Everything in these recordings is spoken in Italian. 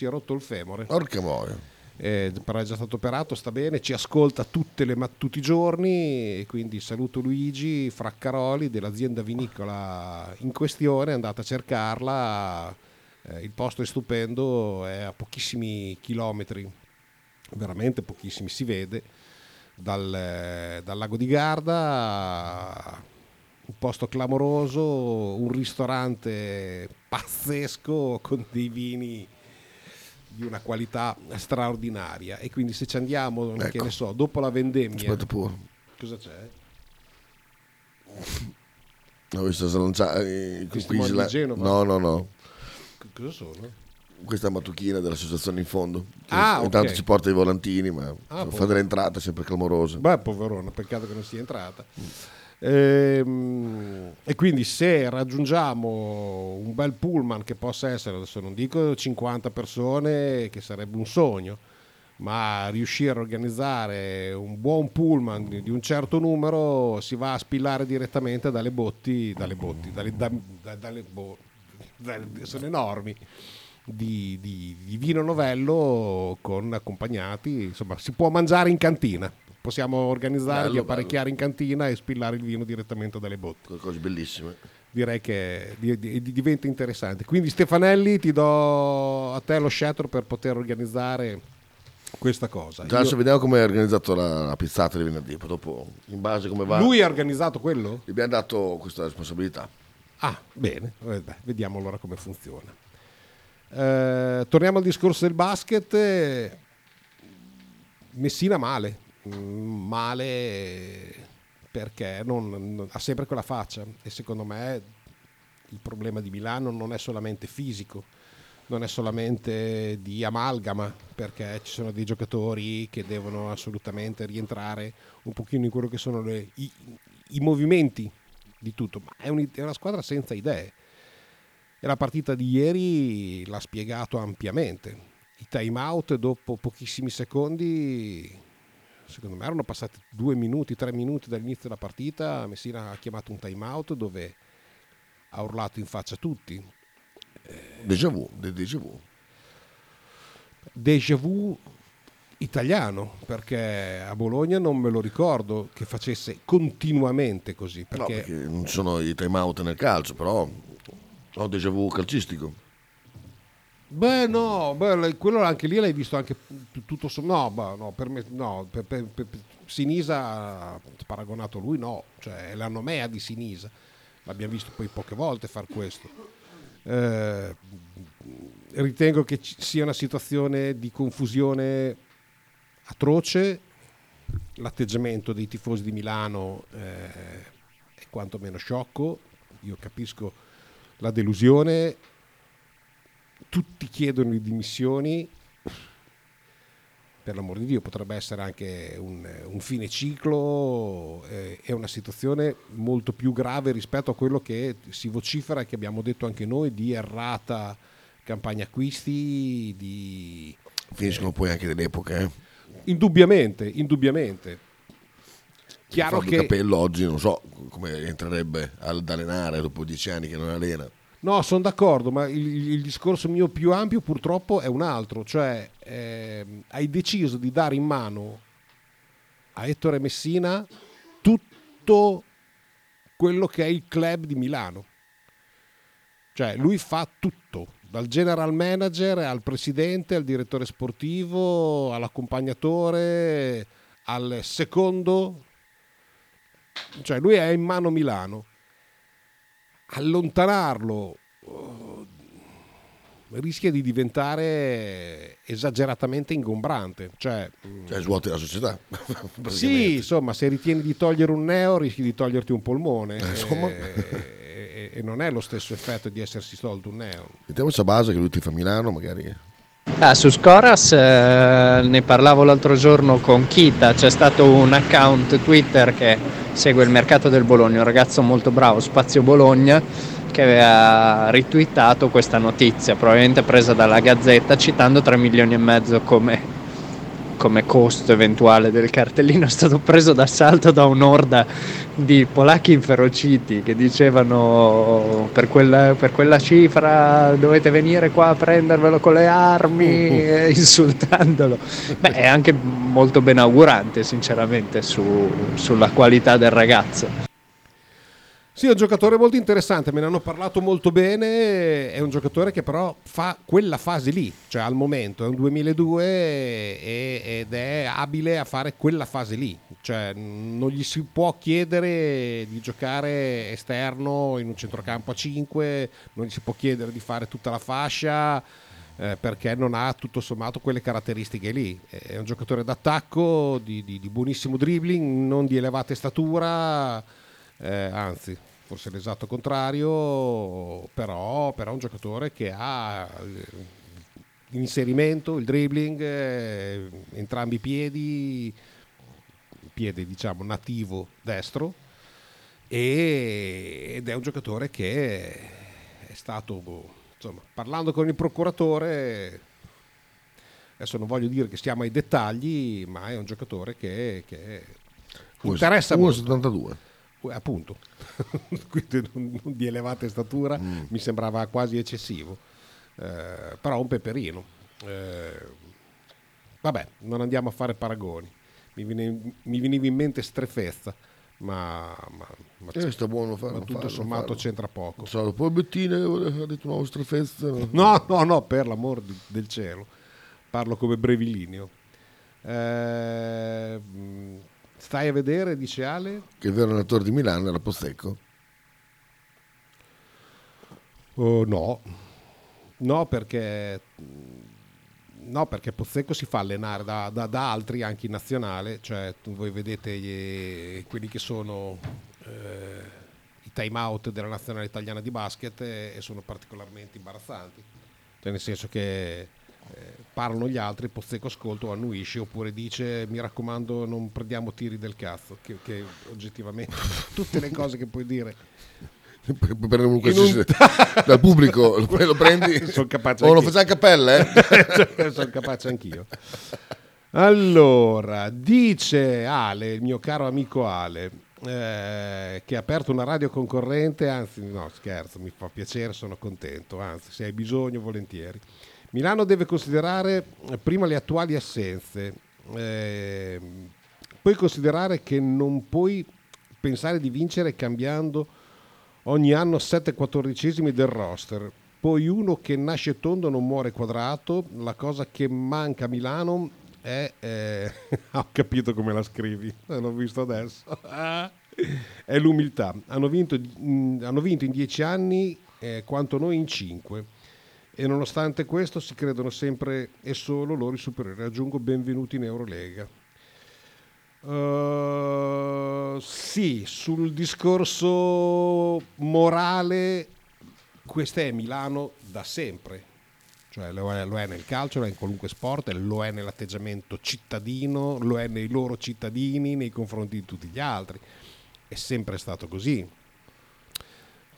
si è rotto il femore. Porca boia. Eh, però è già stato operato, sta bene, ci ascolta tutte le, tutti i giorni e quindi saluto Luigi Fraccaroli dell'azienda vinicola in questione, andate a cercarla, eh, il posto è stupendo, è a pochissimi chilometri, veramente pochissimi, si vede dal, eh, dal lago di Garda un posto clamoroso, un ristorante pazzesco con dei vini di una qualità straordinaria e quindi se ci andiamo, ecco. che ne so, dopo la vendemmia... Aspetta pure. Cosa c'è? Ho visto slanciare... Testimoni di Genova? No, no, no. Cosa sono? Questa mattuchina dell'associazione in fondo. Ah, Intanto okay. ci porta i volantini, ma Ah, fa delle entrate sempre clamorose. Beh, poverona, peccato che non sia entrata. Ehm, e quindi se raggiungiamo un bel pullman che possa essere, adesso non dico 50 persone, che sarebbe un sogno, ma riuscire a organizzare un buon pullman di un certo numero si va a spillare direttamente dalle botti, dalle botti, dalle, da- da- dalle bo- dalle- sono enormi. Di, di- di vino novello con accompagnati, insomma, si può mangiare in cantina. Possiamo organizzare Bello, apparecchiare in cantina e spillare il vino direttamente dalle botti. Cose bellissime. Direi che di- di- di- diventa interessante. Quindi, Stefanelli, ti do a te lo scettro per poter organizzare questa cosa. Già Io- vediamo come è organizzato la, la pizzata di venerdì, poi dopo in base a come va. Lui ha organizzato quello? Gli abbiamo dato questa responsabilità. Ah, bene, Eh, vediamo allora come funziona. Eh, torniamo al discorso del basket. Eh, Messina male, male perché non- ha sempre quella faccia e secondo me il problema di Milano non è solamente fisico, non è solamente di amalgama, perché ci sono dei giocatori che devono assolutamente rientrare un pochino in quello che sono le- i, i movimenti di tutto, ma è, un- è una squadra senza idee. E la partita di ieri l'ha spiegato ampiamente. I time out dopo pochissimi secondi, secondo me erano passati due minuti, tre minuti dall'inizio della partita, Messina ha chiamato un time out dove ha urlato in faccia a tutti. Déjà vu, de- déjà vu. Déjà vu italiano, perché a Bologna non me lo ricordo che facesse continuamente così. No, Perché, perché non sono i time out nel calcio, però ho déjà vu calcistico. Beh, no, beh, quello anche lì l'hai visto anche tutto som- no, no, per me no, per, per- per- Sinisa paragonato lui no, cioè è la nomea di Sinisa. L'abbiamo visto poi poche volte far questo. Eh, ritengo che ci sia una situazione di confusione atroce. L'atteggiamento dei tifosi di Milano eh, è quantomeno sciocco. Io capisco la delusione. Tutti chiedono le dimissioni. Per l'amor di Dio, potrebbe essere anche un, un fine ciclo. eh, è una situazione molto più grave rispetto a quello che si vocifera e che abbiamo detto anche noi di errata campagna acquisti, di Finiscono poi anche delle epoche. Eh. Indubbiamente, indubbiamente. Chiaro che Capello oggi non so come entrerebbe ad allenare dopo dieci anni che non allena. No, sono d'accordo, ma il, il discorso mio più ampio purtroppo è un altro, cioè ehm, hai deciso di dare in mano a Ettore Messina tutto quello che è il club di Milano. Cioè lui fa tutto, dal general manager al presidente, al direttore sportivo, all'accompagnatore, al secondo. Cioè lui è in mano Milano. Allontanarlo oh, rischia di diventare esageratamente ingombrante. Cioè, mm, Cioè svuoti la società. sì, insomma, se ritieni di togliere un neo rischi di toglierti un polmone. Eh, insomma. E, e- e non è lo stesso effetto di essersi tolto un neo. Mettiamoci a base che lui ti fa Milano, magari. Ah, su Scoras eh, ne parlavo l'altro giorno con Kita, c'è stato un account Twitter che segue il mercato del Bologna, un ragazzo molto bravo, Spazio Bologna, che aveva ritweetato questa notizia, probabilmente presa dalla Gazzetta, citando 3 milioni e mezzo come come costo eventuale del cartellino è stato preso d'assalto da un'orda di polacchi inferociti che dicevano per quella, per quella cifra dovete venire qua a prendervelo con le armi, uh-huh. insultandolo. Beh, è anche molto benaugurante sinceramente su, sulla qualità del ragazzo. Sì, è un giocatore molto interessante, me ne hanno parlato molto bene, è un giocatore che però fa quella fase lì, cioè al momento, è un 2002 ed è abile a fare quella fase lì, cioè non gli si può chiedere di giocare esterno in un centrocampo a 5, non gli si può chiedere di fare tutta la fascia eh, perché non ha tutto sommato quelle caratteristiche lì, è un giocatore d'attacco, di, di, di buonissimo dribbling, non di elevata statura, eh, anzi forse l'esatto contrario, però, però è un giocatore che ha l'inserimento, il dribbling, eh, entrambi i piedi, piede diciamo nativo destro, e, ed è un giocatore che è stato, insomma, parlando con il procuratore, adesso non voglio dire che stiamo ai dettagli, ma è un giocatore che, che interessa 1,72 appunto, quindi di elevata statura, mm. mi sembrava quasi eccessivo, eh, però un peperino. Eh, vabbè, non andiamo a fare paragoni, mi, viene, mi veniva in mente strefezza, ma, ma, ma, eh, sta buono fare, ma tutto farlo, sommato farlo. c'entra poco. So, poi Bettine ha detto una strefezza. No, no, no, per l'amor del cielo, parlo come brevilineo. Eh, Stai a vedere, dice Ale? Che il vero allenatore di Milano era Postecco? Oh, no, no perché, no perché Pozzecco si fa allenare da, da, da, altri anche in nazionale, cioè voi vedete gli, quelli che sono eh, i time out della nazionale italiana di basket e, e sono particolarmente imbarazzanti, cioè nel senso che eh, parlano gli altri, Pozzecco ascolta annuisce oppure dice mi raccomando non prendiamo tiri del cazzo, che, che oggettivamente tutte le cose che puoi dire. Un... dal pubblico lo prendi? Sono capace o lo facciamo a cappella eh? sono capace anch'io. Allora dice Ale il mio caro amico Ale eh, che ha aperto una radio concorrente anzi no scherzo mi fa piacere sono contento anzi se hai bisogno volentieri Milano deve considerare eh, prima le attuali assenze, eh, poi considerare che non puoi pensare di vincere cambiando ogni anno 7 quattordicesimi del roster. Poi uno che nasce tondo non muore quadrato, la cosa che manca a Milano è... Eh, ho capito come la scrivi, l'ho visto adesso. è l'umiltà. Hanno vinto, mh, hanno vinto in dieci anni eh, quanto noi in cinque e nonostante questo si credono sempre e solo loro i superiori. Aggiungo benvenuti in Eurolega. Uh, sì, sul discorso morale, questa è Milano da sempre, cioè lo è, lo è, nel calcio, lo è in qualunque sport, lo è nell'atteggiamento cittadino, lo è nei loro cittadini nei confronti di tutti gli altri. È sempre stato così.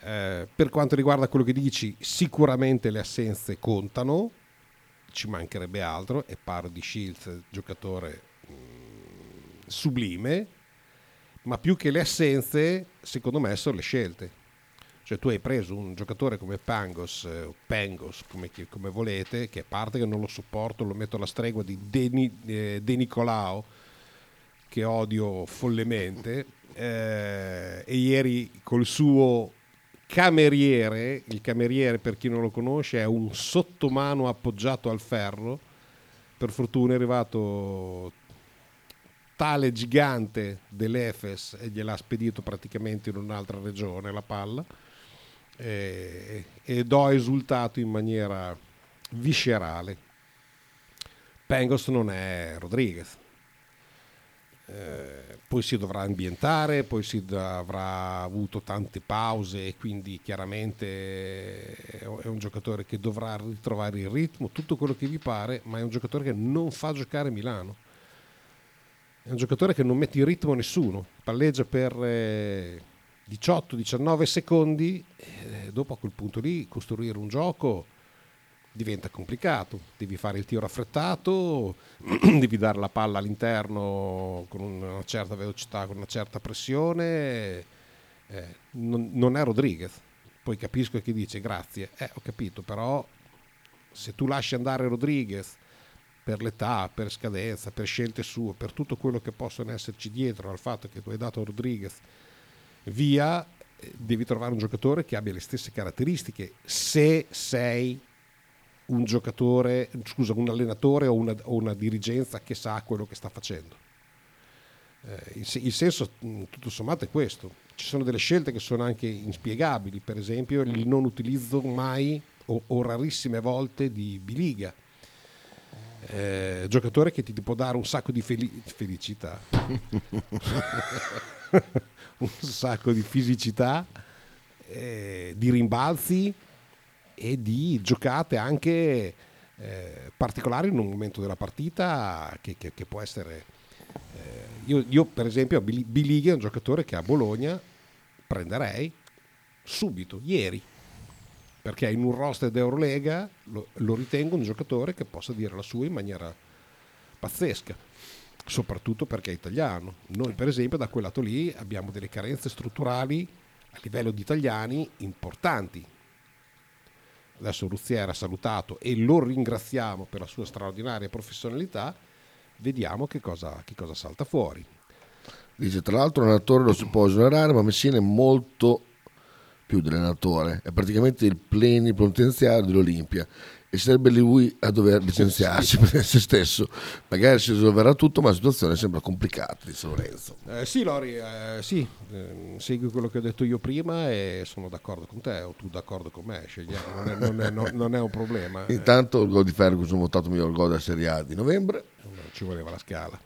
Eh, per quanto riguarda quello che dici, sicuramente le assenze contano, ci mancherebbe altro, e parlo di Shields, giocatore mh, mm, sublime, ma più che le assenze, secondo me sono le scelte. Cioè tu hai preso un giocatore come Pangos, eh, o Pangos, come, come, volete, che a parte che non lo sopporto, lo metto alla stregua di De, eh, De Nicolao, che odio follemente, eh, e ieri col suo cameriere, il cameriere per chi non lo conosce è un sottomano appoggiato al ferro, per fortuna è arrivato tale gigante dell'Efes e gliel'ha spedito praticamente in un'altra regione la palla ed ho esultato in maniera viscerale. Pengos non è Rodriguez, eh, poi si dovrà ambientare, poi si avrà avuto tante pause e quindi chiaramente è un giocatore che dovrà ritrovare il ritmo, tutto quello che vi pare, ma è un giocatore che non fa giocare Milano. È un giocatore che non mette in ritmo nessuno, palleggia per 18-19 secondi e dopo a quel punto lì costruire un gioco diventa complicato, devi fare il tiro affrettato, devi dare la palla all'interno con una certa velocità, con una certa pressione, eh, non, non, è Rodriguez. Poi capisco che dice grazie, eh, ho capito, però se tu lasci andare Rodriguez per l'età, per scadenza, per scelte sue, per tutto quello che possono esserci dietro al fatto che tu hai dato Rodriguez via, eh, devi trovare un giocatore che abbia le stesse caratteristiche. Se sei un giocatore, scusa, un allenatore o una, o una dirigenza che sa quello che sta facendo. Eh, il, il, senso tutto sommato è questo. Ci sono delle scelte che sono anche inspiegabili, per esempio il non utilizzo mai o, o rarissime volte di biliga. Eh, giocatore che ti può dare un sacco di fel- felicità, un sacco di fisicità, eh, di rimbalzi e di giocate anche eh, particolari in un momento della partita che, che, che può essere... Eh, io, io, per esempio Bilighi è un giocatore che a Bologna prenderei subito, ieri, perché in un roster d'Eurolega lo, lo ritengo un giocatore che possa dire la sua in maniera pazzesca soprattutto perché è italiano. Noi per esempio da quel lato lì abbiamo delle carenze strutturali a livello di italiani importanti adesso Ruzziera ha salutato e lo ringraziamo per la sua straordinaria professionalità, vediamo che cosa, che cosa salta fuori. Dice tra l'altro l'allenatore lo si può esonerare, ma Messina è molto più dell'allenatore, è praticamente il plenipotenziario dell'Olimpia e sarebbe lui a dover licenziarsi per se stesso. Magari si risolverà tutto, ma la situazione sembra complicata, dice Lorenzo. Eh, sì, Lori, eh, sì, eh, segui quello che ho detto io prima e sono d'accordo con te, o tu d'accordo con me, scegliamo, non è, non è, non, non è un problema. Intanto il gol di Ferguson votato miglior gol della Serie A di novembre. Ci voleva la scala,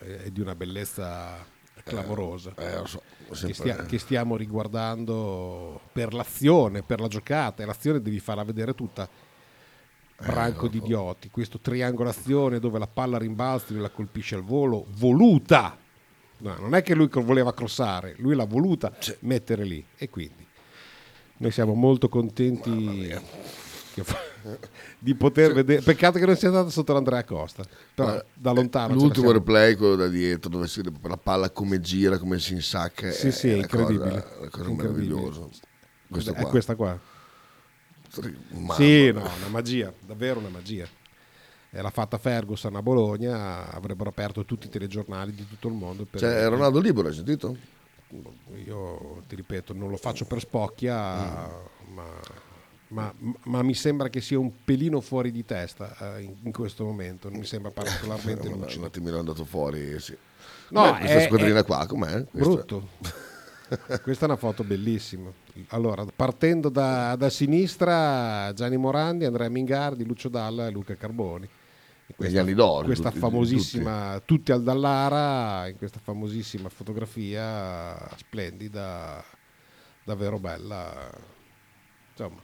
è di una bellezza clamorosa eh, eh, so, che, stia, che, stiamo riguardando per l'azione, per la giocata e l'azione devi farla vedere tutta branco di idioti. Questa triangolazione dove la palla rimbalza e la colpisce al volo, voluta. No, non è che lui voleva crossare, lui l'ha voluta cioè. mettere lì. E quindi noi siamo molto contenti di poter cioè, vedere. Peccato che non sia andato sotto l'Andrea Costa. Però da lontano. L'ultimo replay, quello da dietro, dove si la palla come gira, come si insacca. Sì, è, sì, è incredibile. Cosa, una cosa meravigliosa. È questa qua. Mamma. Sì, no, una magia, davvero una magia. E l'ha fatta Ferguson a Bologna, avrebbero aperto tutti i telegiornali di tutto il mondo. Per cioè, Ronaldo Libero, hai sentito? Io ti ripeto, non lo faccio per spocchia, mm. ma, ma, ma, mi sembra che sia un pelino fuori di testa eh, in, in, questo momento, non mi sembra particolarmente lucido. Un attimino è andato fuori, sì. No, Beh, questa è, squadrina è qua, com'è? Brutto. Questa è una foto bellissima. Allora, partendo da, da sinistra, Gianni Morandi, Andrea Mingardi, Lucio Dalla e Luca Carboni. Questa, anni d'oro. Questa tutti, famosissima, tutti. tutti al Dallara, in questa famosissima fotografia splendida, davvero bella. Insomma,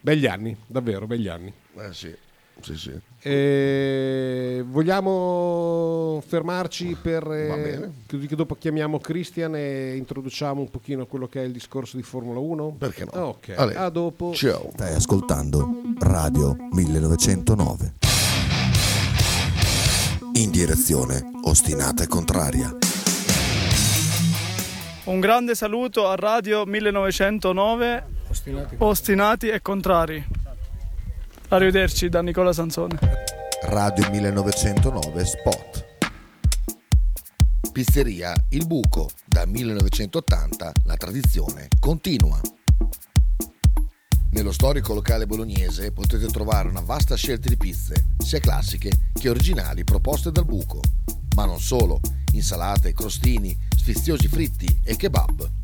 begli anni, davvero begli anni. Eh sì. Sì, sì. Eh, vogliamo fermarci per eh, che dopo chiamiamo Christian e introduciamo un pochino quello che è il discorso di Formula 1? Perché no? Ok, Ale, a dopo. Ciao. Stai ascoltando Radio 1909. In direzione ostinata e contraria. Un grande saluto a Radio 1909. Ostinati, ostinati e contrari. Arrivederci da Nicola Sansone. Radio 1909 Spot. Pizzeria Il Buco. Da 1980 la tradizione continua. Nello storico locale bolognese potete trovare una vasta scelta di pizze, sia classiche che originali proposte dal buco. Ma non solo, insalate, crostini, sfiziosi fritti e kebab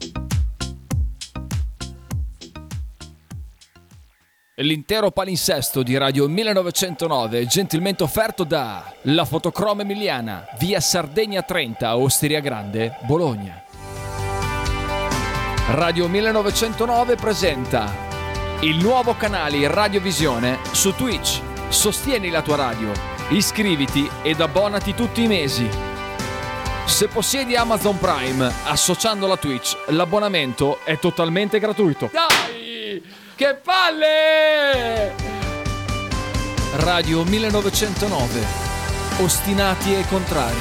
L'intero palinsesto di Radio 1909 è gentilmente offerto da La Fotocroma Emiliana, via Sardegna 30, Osteria Grande, Bologna. Radio 1909 presenta il nuovo canale Radiovisione su Twitch. Sostieni la tua radio, iscriviti ed abbonati tutti i mesi. Se possiedi Amazon Prime associando la Twitch, l'abbonamento è totalmente gratuito. Dai! Che palle! Radio 1909. Ostinati e contrari.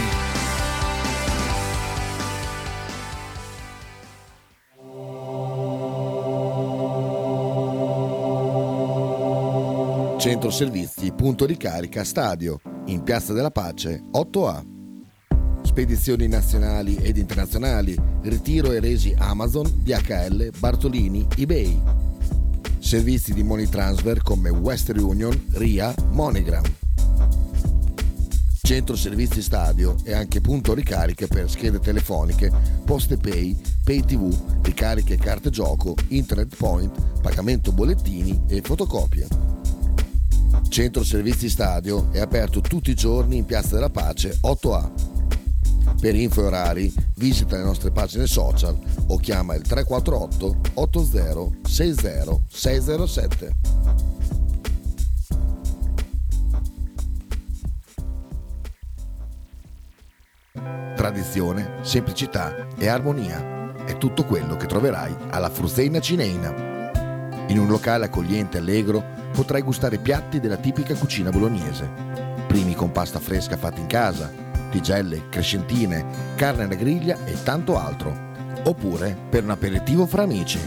Centro Servizi, punto ricarica, stadio, in Piazza della Pace, 8A. Spedizioni nazionali ed internazionali, ritiro e resi Amazon, DHL, Bartolini, eBay. Servizi di money transfer come Western Union, RIA, MoneyGram. Centro Servizi Stadio e anche punto ricariche per schede telefoniche, poste pay, pay tv, ricariche carte gioco, internet point, pagamento bollettini e fotocopie. Centro Servizi Stadio è aperto tutti i giorni in Piazza della Pace 8A. Per info e orari visita le nostre pagine social o chiama il 348 80 60 607. Tradizione, semplicità e armonia è tutto quello che troverai alla Fruzeina Cineina. In un locale accogliente e allegro potrai gustare piatti della tipica cucina bolognese. Primi con pasta fresca fatta in casa, tigelle, crescentine, carne alla griglia e tanto altro. Oppure per un aperitivo fra amici.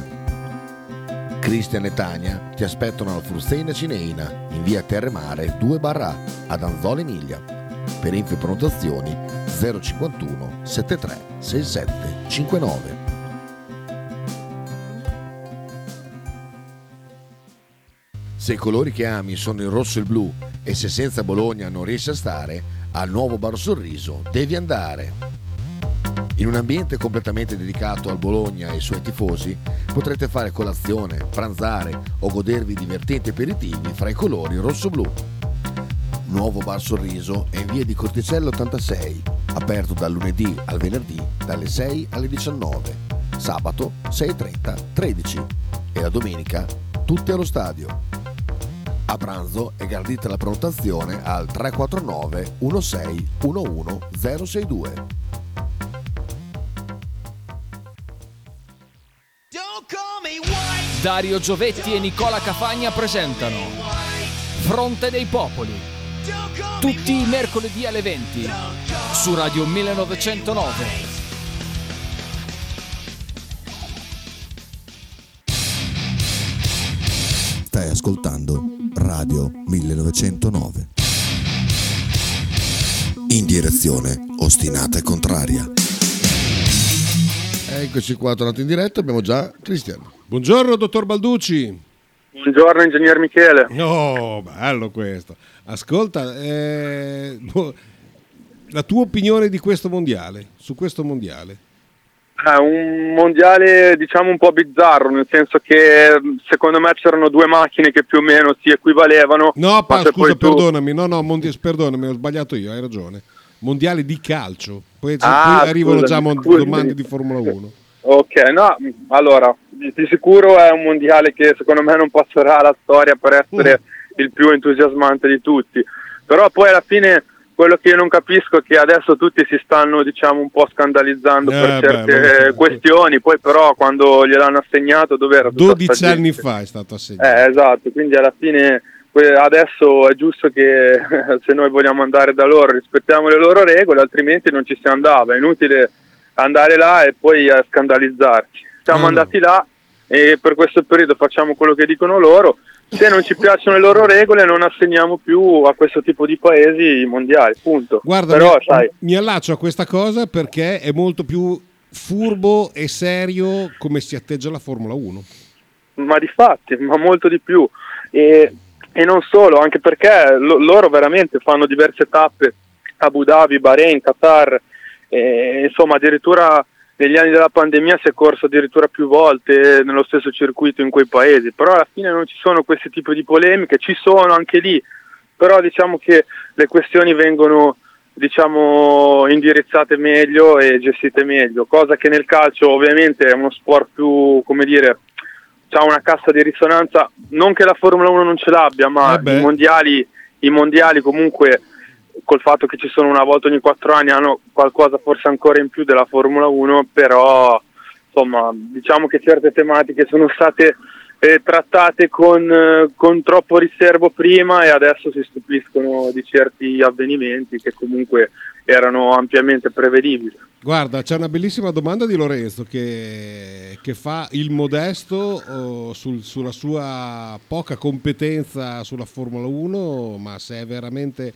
Cristian e Tania ti aspettano alla Frusteina Cineina in via Terremare 2 barra ad Anzola Emilia. Per info e prenotazioni 051 73 67 59. Se i colori che ami sono il rosso e il blu e se senza Bologna non riesci a stare, al nuovo Bar Sorriso devi andare. In un ambiente completamente dedicato al Bologna e ai suoi tifosi, potrete fare colazione, pranzare o godervi divertenti aperitivi fra i colori rosso-blu. Nuovo Bar Sorriso è in via di Corticello 86, aperto dal lunedì al venerdì dalle 6 alle 19, sabato 6.30 13 e la domenica tutti allo stadio. A pranzo è gradita la prenotazione al 349 16 11 062. Dario Giovetti e Nicola Cafagna presentano Fronte dei Popoli. Tutti i mercoledì alle 20 su Radio 1909. Stai ascoltando Radio 1909. In direzione ostinata e contraria. Eccoci qua, tornato in diretta, abbiamo già Cristian. Buongiorno, dottor Balducci. Buongiorno, ingegner Michele. Oh, bello questo. Ascolta, eh, la tua opinione di questo mondiale, su questo mondiale? È un mondiale diciamo un po' bizzarro, nel senso che secondo me c'erano due macchine che più o meno si equivalevano. No, pa, scusa, poi tu- perdonami, no, no, mondi- perdonami, ho sbagliato io, hai ragione. Mondiale di calcio, poi, Ah, poi arrivano scusami, già mon- domande di Formula 1. Ok, no, allora, di, di sicuro è un mondiale che secondo me non passerà alla storia per essere il più entusiasmante di tutti. Però poi alla fine quello che io non capisco è che adesso tutti si stanno diciamo un po' scandalizzando Eh, per certe beh. questioni, poi però quando gliel'hanno assegnato dov'era tutta 12 sta anni gente? fa è stato assegnato. Eh, esatto, quindi alla fine adesso è giusto che se noi vogliamo andare da loro rispettiamo le loro regole, altrimenti non ci si andava, è inutile andare là e poi a scandalizzarci. Siamo no. andati là e per questo periodo facciamo quello che dicono loro, se non ci piacciono le loro regole non assegniamo più a questo tipo di paesi i mondiali, punto. Guarda, Però mi, sai, mi allaccio a questa cosa perché è molto più furbo e serio come si atteggia la Formula 1. ma di fatti, ma molto di più. E, e non solo, anche perché lo- loro veramente fanno diverse tappe, Abu Dhabi, Bahrain, Qatar, e, insomma addirittura negli anni della pandemia si è corso addirittura più volte nello stesso circuito in quei paesi, però alla fine non ci sono questi tipi di polemiche, ci sono anche lì, però diciamo che le questioni vengono diciamo indirizzate meglio e gestite meglio, cosa che nel calcio ovviamente è uno sport più, come dire, ha una cassa di risonanza, non che la Formula 1 non ce l'abbia, ma Eh i mondiali, i mondiali comunque col fatto che ci sono una volta ogni quattro anni hanno qualcosa forse ancora in più della Formula 1, però insomma diciamo che certe tematiche sono state eh, trattate con, eh, con troppo riservo prima e adesso si stupiscono di certi avvenimenti che comunque erano ampiamente prevedibili. Guarda, c'è una bellissima domanda di Lorenzo che, che fa il modesto oh, sul- sulla sua poca competenza sulla Formula 1, ma se è veramente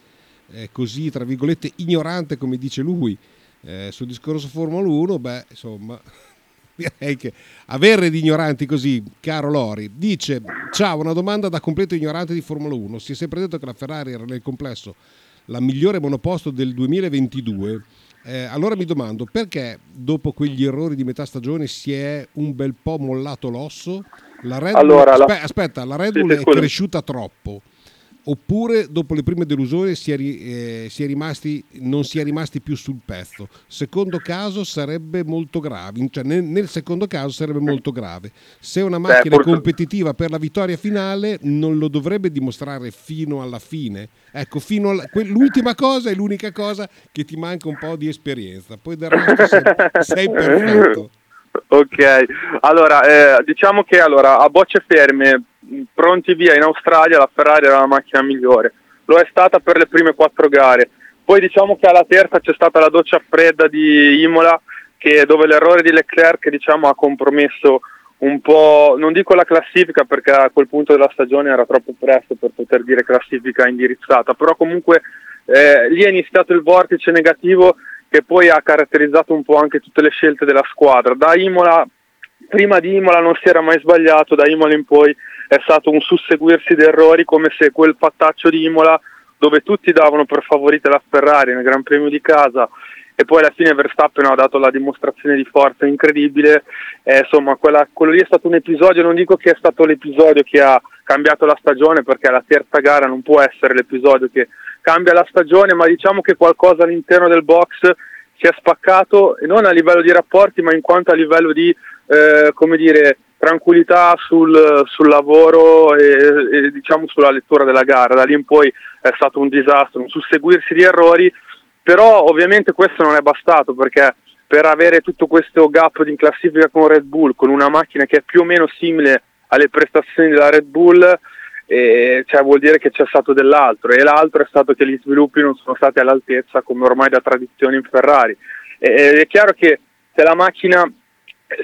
eh, così, tra virgolette, ignorante come dice lui eh, sul discorso Formula 1, beh, insomma, direi che avere di ignoranti così, caro Lori, dice, ciao, una domanda da completo ignorante di Formula 1, si è sempre detto che la Ferrari era nel complesso la migliore monoposto del 2022. Eh, allora mi domando perché dopo quegli errori di metà stagione si è un bel po' mollato l'osso? La Red Bull, Allora, la- aspe- aspetta, la Red Bull sì, è scusa. cresciuta troppo. Oppure dopo le prime delusioni si è, eh, si è rimasti, non si è rimasti più sul pezzo. Secondo caso sarebbe molto grave, cioè nel, nel secondo caso sarebbe molto grave. Se una macchina forse- è competitiva per la vittoria finale non lo dovrebbe dimostrare fino alla fine. Ecco, fino alla- que- l'ultima cosa è l'unica cosa che ti manca un po' di esperienza. Poi del resto sei, sei perfetto. Ok, allora eh, diciamo che allora, a bocce ferme, pronti via in Australia, la Ferrari era la macchina migliore. Lo è stata per le prime quattro gare. Poi diciamo che alla terza c'è stata la doccia fredda di Imola, che, dove l'errore di Leclerc diciamo, ha compromesso un po', non dico la classifica perché a quel punto della stagione era troppo presto per poter dire classifica indirizzata, però comunque eh, lì è iniziato il vortice negativo che poi ha caratterizzato un po' anche tutte le scelte della squadra. Da Imola, prima di Imola non si era mai sbagliato, da Imola in poi è stato un susseguirsi di errori come se quel pattaccio di Imola dove tutti davano per favorite la Ferrari nel Gran Premio di casa e poi alla fine Verstappen ha dato la dimostrazione di forza incredibile, eh, insomma quella- quello lì è stato un episodio, non dico che è stato l'episodio che ha cambiato la stagione perché la terza gara non può essere l'episodio che cambia la stagione, ma diciamo che qualcosa all'interno del box si è spaccato non a livello di rapporti ma in quanto a livello di eh, come dire tranquillità sul, sul lavoro e, e, diciamo sulla lettura della gara. Da lì in poi è stato un disastro un susseguirsi di errori però ovviamente questo non è bastato perché per avere tutto questo gap di classifica con Red Bull con una macchina che è più o meno simile alle prestazioni della Red Bull eh, cioè vuol dire che c'è stato dell'altro. E l'altro è stato che gli sviluppi non sono stati all'altezza come ormai da tradizione in Ferrari. E, è chiaro che se la macchina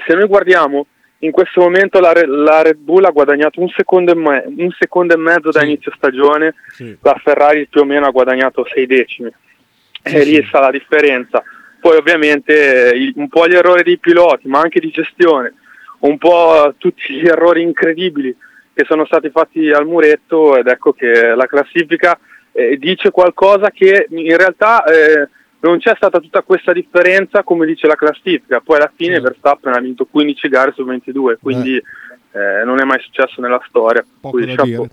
se noi guardiamo in questo momento la, la Red Bull ha guadagnato un secondo e, me- un secondo e mezzo da Sì. inizio stagione Sì. la Ferrari più o meno ha guadagnato sei decimi Sì, e lì sta la differenza poi ovviamente un po' gli errori dei piloti ma anche di gestione un po' tutti gli errori incredibili che sono stati fatti al muretto ed ecco che la classifica eh, dice qualcosa che in realtà eh, non c'è stata tutta questa differenza come dice la classifica, poi alla fine Certo. Verstappen ha vinto 15 gare su 22, quindi eh, non è mai successo nella storia. Dire.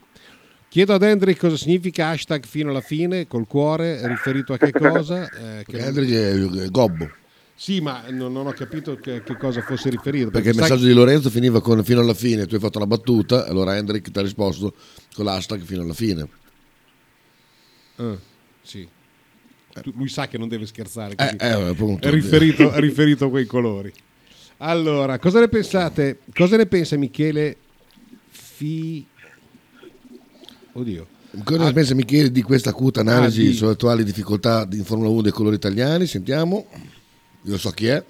Chiedo ad Hendrik cosa significa hashtag fino alla fine, col cuore, riferito a che cosa? Eh, che- Perché Hendrik è, è gobbo. Sì, ma non, non ho capito che, che cosa fosse riferito. Perché il sai- messaggio di Lorenzo finiva con fino alla fine, tu hai fatto una battuta, allora Hendrik ti ha risposto con l'hashtag fino alla fine. Ah, sì. Lui sa che non deve scherzare, Eh, quindi eh, appunto. è, riferito, riferito a quei colori. Allora, cosa ne pensate? Cosa ne pensa Michele Fi... Oddio. Cosa Ah, pensa Michele di questa acuta analisi Ah, di- sulle attuali difficoltà in Formula 1 dei colori italiani? Sentiamo. Io so chi è.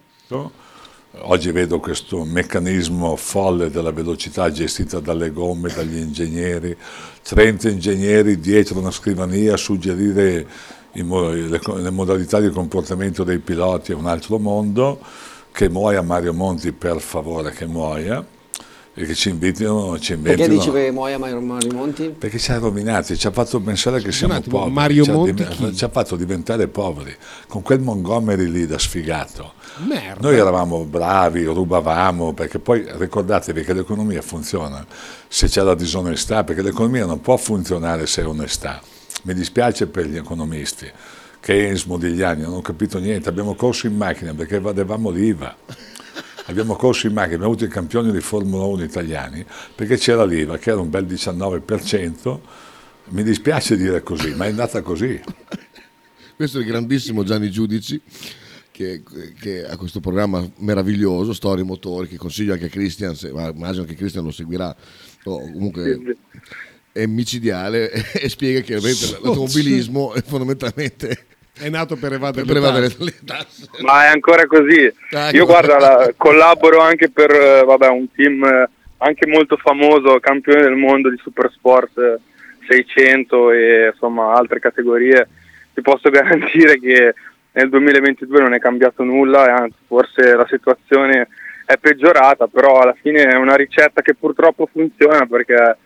Oggi vedo questo meccanismo folle della velocità gestita dalle gomme, dagli ingegneri, 30 ingegneri dietro una scrivania a suggerire le, modalità di comportamento dei piloti è un altro mondo. che muoia Mario Monti per favore che muoia e che ci invitino, ci invitino. Perché dici che muoia Mario Mario Monti? Perché ci ha rovinati, ci ha fatto pensare che siamo attimo, poveri, Mario ci, ha Monti chi? ci ha fatto diventare poveri con quel Montgomery lì da sfigato. Merda. Noi eravamo bravi, rubavamo, perché poi ricordatevi che l'economia funziona se c'è la disonestà, perché l'economia non può funzionare se è onestà. Mi dispiace per gli economisti. Keynes, Modigliani, non ho capito niente, abbiamo corso in macchina perché evadevamo l'IVA. Abbiamo corso in macchina, abbiamo avuto i campioni di Formula 1 italiani perché c'era l'IVA che era un bel 19%. Mi dispiace dire così, ma è andata così. Questo è il grandissimo Gianni Giudici che, che ha questo programma meraviglioso, Storie Motori, che consiglio anche a Christian, se, ma immagino che Christian lo seguirà, o comunque è micidiale e spiega che ovviamente l'automobilismo è fondamentalmente È nato per evadere, per le evadere tasse. le tasse. Ma è ancora così. Ah, Io ecco. guarda, la- collaboro anche per eh, vabbè, un team eh, anche molto famoso, campione del mondo di Supersport eh, 600 e insomma altre categorie. Ti posso garantire che nel 2022 non è cambiato nulla e anzi forse la situazione è peggiorata, però alla fine è una ricetta che purtroppo funziona perché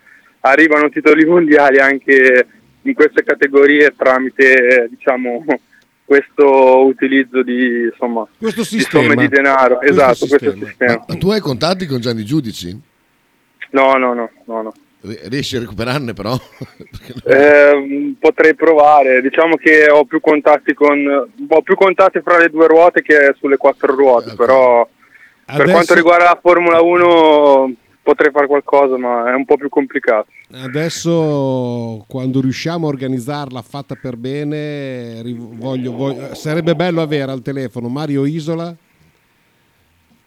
arrivano titoli mondiali anche in queste categorie tramite eh, diciamo questo utilizzo di insomma Questo di sistema. somme di denaro Questo esatto questo sistema. sistema Ma tu hai contatti con Gianni Giudici? no no no no, no. Riesci a recuperarne però? Eh, potrei provare diciamo che ho più contatti con ho più contatti fra le due ruote che sulle quattro ruote Ok. però per Adesso- quanto riguarda la Formula 1 potrei fare qualcosa ma è un po' più complicato Adesso, quando riusciamo a organizzarla fatta per bene, voglio- voglio- sarebbe bello avere al telefono Mario Isola,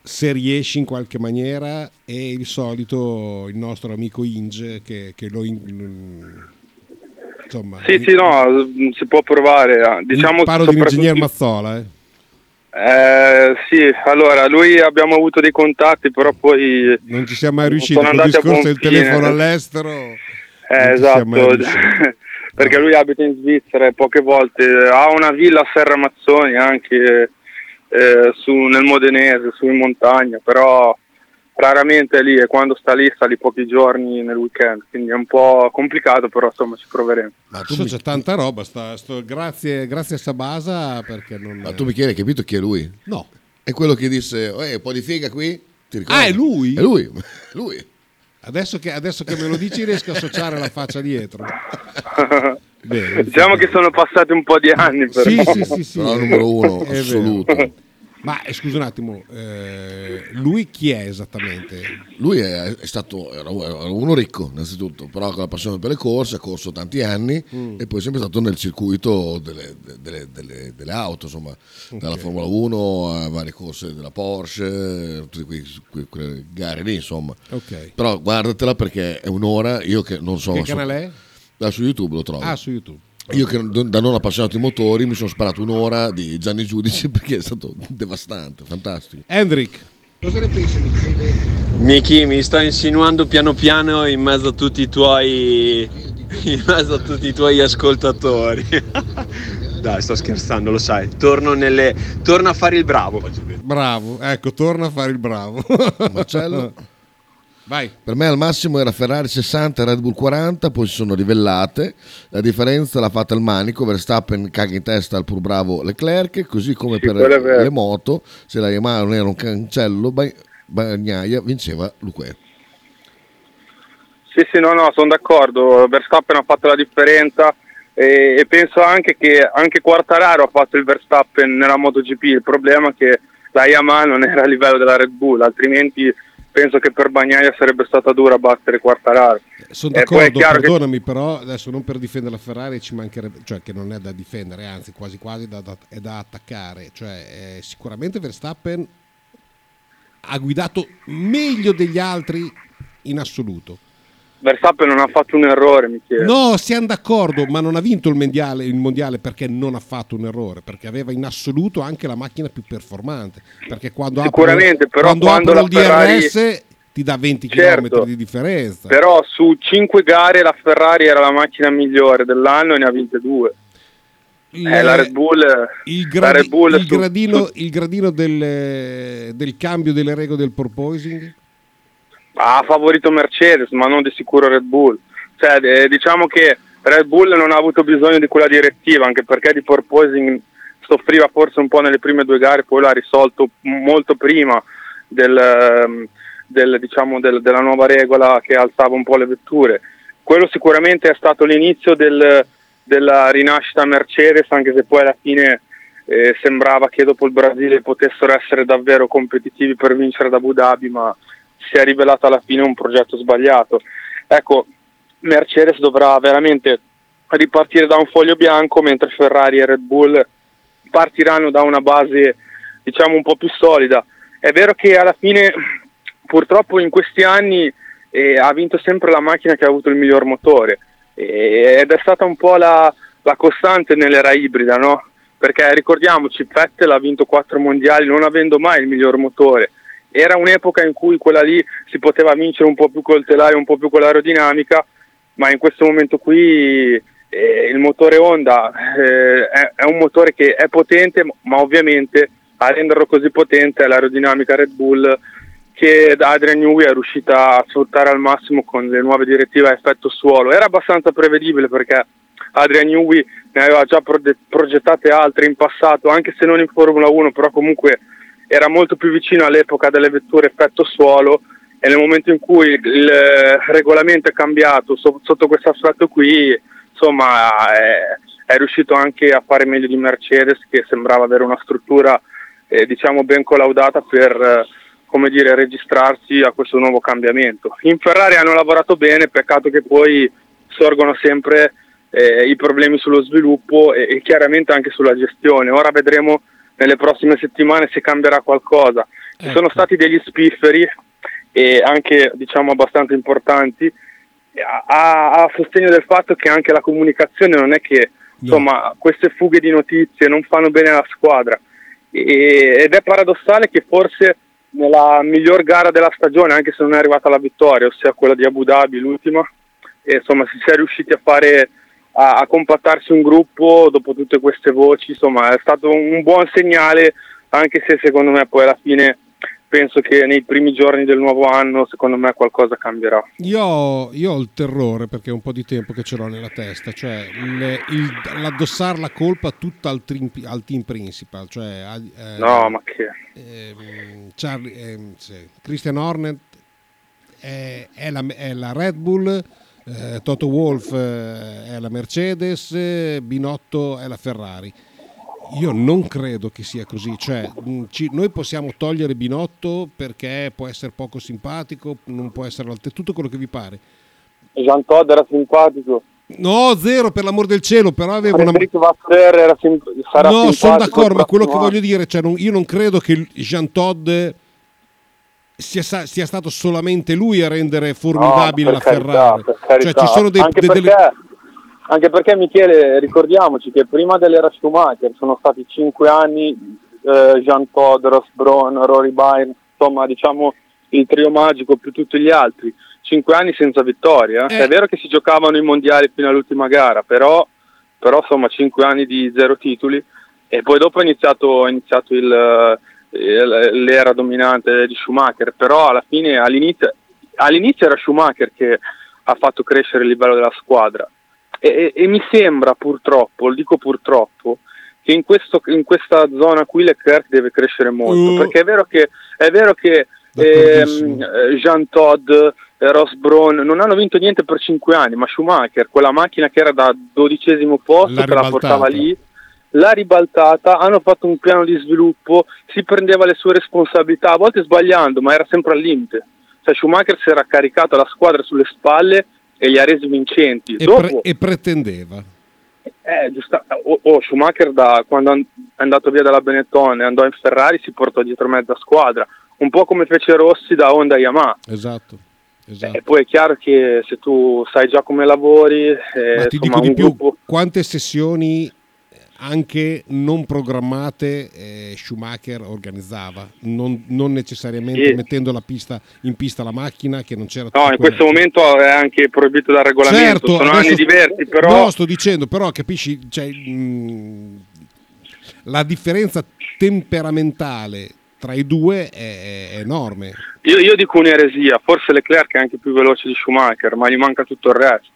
se riesci in qualche maniera, e il solito, il nostro amico Inge, che, che lo... in- insomma, sì sì no si può provare diciamo parlo soprattutto- dell'ingegner Mazzola. eh. Eh, sì, allora lui abbiamo avuto dei contatti, però poi Non ci siamo mai riusciti. andati a discorso del telefono all'estero. eh, esatto, perché lui abita in Svizzera e poche volte ha una villa a Serramazzoni anche eh, su, nel Modenese, su in montagna, però raramente è lì e quando sta lì sta lì pochi giorni nel weekend, quindi è un po' complicato, però insomma ci proveremo. Ma tu, mi, c'è tanta roba. sta- sto- grazie, grazie a Sabasa perché non. ma tu Michele hai capito chi è lui? No. È quello che disse, "Eh, un po' di figa qui? Ti ricordi? Ah, è lui? È lui, lui. Adesso che, adesso che me lo dici riesco a associare la faccia dietro. Bene, diciamo che sono passati un po' di anni, però. Sì, sì, sì, sì. Però il numero uno, assoluto. Ma eh, scusa un attimo, eh, lui chi è esattamente? Lui è, è stato era uno ricco, innanzitutto, però con la passione per le corse, ha corso tanti anni Mm. e poi è sempre stato nel circuito delle, delle- delle- delle auto, insomma, dalla Formula 1 a varie corse della Porsche, tutte quei- que- quelle gare lì, insomma. Ok. Però guardatela perché è un'ora, io che non so... Che canale è? Ah, su YouTube lo trovo. Ah, su YouTube. Io che da non appassionato di motori mi sono sparato un'ora di Gianni Giudici perché è stato devastante, fantastico. Hendrik, Miki, mi sto insinuando piano piano in mezzo a tutti i tuoi in mezzo a tutti i tuoi ascoltatori. Dai, sto scherzando, lo sai. Torno, nelle... Torno a fare il bravo. bravo, ecco, torna a fare il bravo. Marcello? Vai. Per me al massimo era Ferrari 60 e Red Bull 40, poi si sono livellate. La differenza l'ha fatta il manico, Verstappen caga in testa al pur bravo Leclerc, così come Sì, per le moto, se la Yamaha non era un cancello, Ba- Bagnaia vinceva Luque. Sì, sì, no, no, sono d'accordo. Verstappen ha fatto la differenza e, e penso anche che anche Quartararo ha fatto il Verstappen nella MotoGP. Il problema è che la Yamaha non era a livello della Red Bull, altrimenti penso che per Bagnaia sarebbe stata dura battere Quartararo. Sono E poi è d'accordo, chiaro che- perdonami, però adesso non per difendere la Ferrari ci mancherebbe, cioè che non è da difendere, anzi quasi quasi da- da- è da attaccare. Cioè, eh, sicuramente Verstappen ha guidato meglio degli altri in assoluto. Verstappen non ha fatto un errore, mi chiedo. No, siamo d'accordo, ma non ha vinto il mondiale, il mondiale perché non ha fatto un errore, perché aveva in assoluto anche la macchina più performante. Perché quando Sicuramente, aprono, però quando quando aprono il la Ferrari- DRS ti dà 20 Certo. km di differenza. Però su cinque gare la Ferrari era la macchina migliore dell'anno e ne ha vinte due. Eh, la Red Bull, il, la gradi- Red Bull il su- gradino, su- il gradino del, del cambio delle regole del porpoising? Ha favorito Mercedes, ma non di sicuro Red Bull. Cioè, eh, diciamo che Red Bull non ha avuto bisogno di quella direttiva, anche perché di porpoising soffriva forse un po' nelle prime due gare, poi l'ha risolto molto prima del, ehm, del, diciamo, del- della nuova regola che alzava un po' le vetture. Quello sicuramente è stato l'inizio del- della rinascita Mercedes, anche se poi alla fine eh, sembrava che dopo il Brasile potessero essere davvero competitivi per vincere da Abu Dhabi, ma si è rivelato alla fine un progetto sbagliato. Ecco, Mercedes dovrà veramente ripartire da un foglio bianco, mentre Ferrari e Red Bull partiranno da una base diciamo un po' più solida. È vero che alla fine purtroppo in questi anni eh, ha vinto sempre la macchina che ha avuto il miglior motore eh, ed è stata un po' la, la costante nell'era ibrida, no? Perché ricordiamoci, Vettel ha vinto quattro mondiali non avendo mai il miglior motore. Era un'epoca in cui quella lì si poteva vincere un po' più col telaio, un po' più con l'aerodinamica, ma in questo momento qui eh, il motore Honda eh, è, è un motore che è potente, ma ovviamente a renderlo così potente è l'aerodinamica Red Bull che Adrian Newey è riuscita a sfruttare al massimo con le nuove direttive a effetto suolo. Era abbastanza prevedibile perché Adrian Newey ne aveva già progettate altre in passato, anche se non in Formula 1, però comunque era molto più vicino all'epoca delle vetture effetto suolo e nel momento in cui il, eh, regolamento è cambiato so- sotto questo aspetto qui, insomma è, è riuscito anche a fare meglio di Mercedes che sembrava avere una struttura eh, diciamo ben collaudata per eh, come dire, registrarsi a questo nuovo cambiamento. In Ferrari hanno lavorato bene, peccato che poi sorgono sempre eh, i problemi sullo sviluppo e, e chiaramente anche sulla gestione. Ora vedremo nelle prossime settimane se cambierà qualcosa. Ci sono stati degli spifferi e anche diciamo abbastanza importanti. A, a sostegno del fatto che anche la comunicazione non è che insomma queste fughe di notizie non fanno bene alla squadra. E- ed è paradossale che forse nella miglior gara della stagione, anche se non è arrivata la vittoria, ossia quella di Abu Dhabi, l'ultima, e, insomma si sia riusciti a fare a, a compattarsi un gruppo dopo tutte queste voci, insomma è stato un buon segnale, anche se secondo me poi alla fine penso che nei primi giorni del nuovo anno secondo me qualcosa cambierà. Io ho, io ho il terrore perché è un po' di tempo che ce l'ho nella testa, cioè il- il- l'addossare la colpa tutta al, team- al team principal, cioè eh, No, ma che... ehm, Charlie, ehm, sì, Christian Hornet è, è la, è la Red Bull, eh, Toto Wolff eh, è la Mercedes, Binotto è la Ferrari. Io non credo che sia così, cioè mh, ci- noi possiamo togliere Binotto perché può essere poco simpatico, non può essere tutto quello che vi pare. Jean Todd era simpatico. No, zero per l'amor del cielo, però aveva una... Frédéric Vasseur era sim- sarà No, sono d'accordo, ma quello che voglio dire, cioè, non- io non credo che Jean Todd sia, sia stato solamente lui a rendere formidabile No, la carità, Ferrari. Cioè, ci sono dei, anche, de- delle- perché, anche perché Michele, ricordiamoci che prima dell'era Schumacher sono stati cinque anni eh, Jean Todd, Ross Brown, Rory Byrne, insomma diciamo il trio magico più tutti gli altri. Cinque anni senza vittoria. Eh. È vero che si giocavano i mondiali fino all'ultima gara, però, però insomma cinque anni di zero titoli e poi dopo è iniziato, è iniziato il, eh, l'era dominante di Schumacher, però alla fine all'inizio, all'inizio era Schumacher che ha fatto crescere il livello della squadra e, e- e mi sembra purtroppo, lo dico purtroppo, che in, questo- in questa zona qui Leclerc deve crescere molto, Uh. perché è vero che, è vero che ehm, eh, Jean Todd, eh, Ross Brown non hanno vinto niente per cinque anni, ma Schumacher, quella macchina che era da dodicesimo posto, L'ha che la ribaltata. portava lì, l'ha ribaltata, hanno fatto un piano di sviluppo, si prendeva le sue responsabilità, a volte sbagliando, ma era sempre al limite. Cioè Schumacher si era caricato la squadra sulle spalle e li ha resi vincenti. e, Dopo, pre- e pretendeva. eh, giusta- oh, oh, Schumacher da quando è andato via dalla Benetton e andò in Ferrari si portò dietro mezza squadra, un po' come fece Rossi da Honda Yamaha. Esatto. esatto. E poi è chiaro che se tu sai già come lavori, eh, Ma ti insomma, dico di più, gruppo... quante sessioni anche non programmate eh, Schumacher organizzava, non, non necessariamente Sì. mettendo la pista, in pista la macchina che non c'era No, in questo momento è anche proibito dal regolamento, Certo, sono adesso- anni diversi, però No, sto dicendo, però capisci, cioè, mh, la differenza temperamentale tra i due è, è enorme. io, io dico un'eresia, forse Leclerc è anche più veloce di Schumacher, ma gli manca tutto il resto.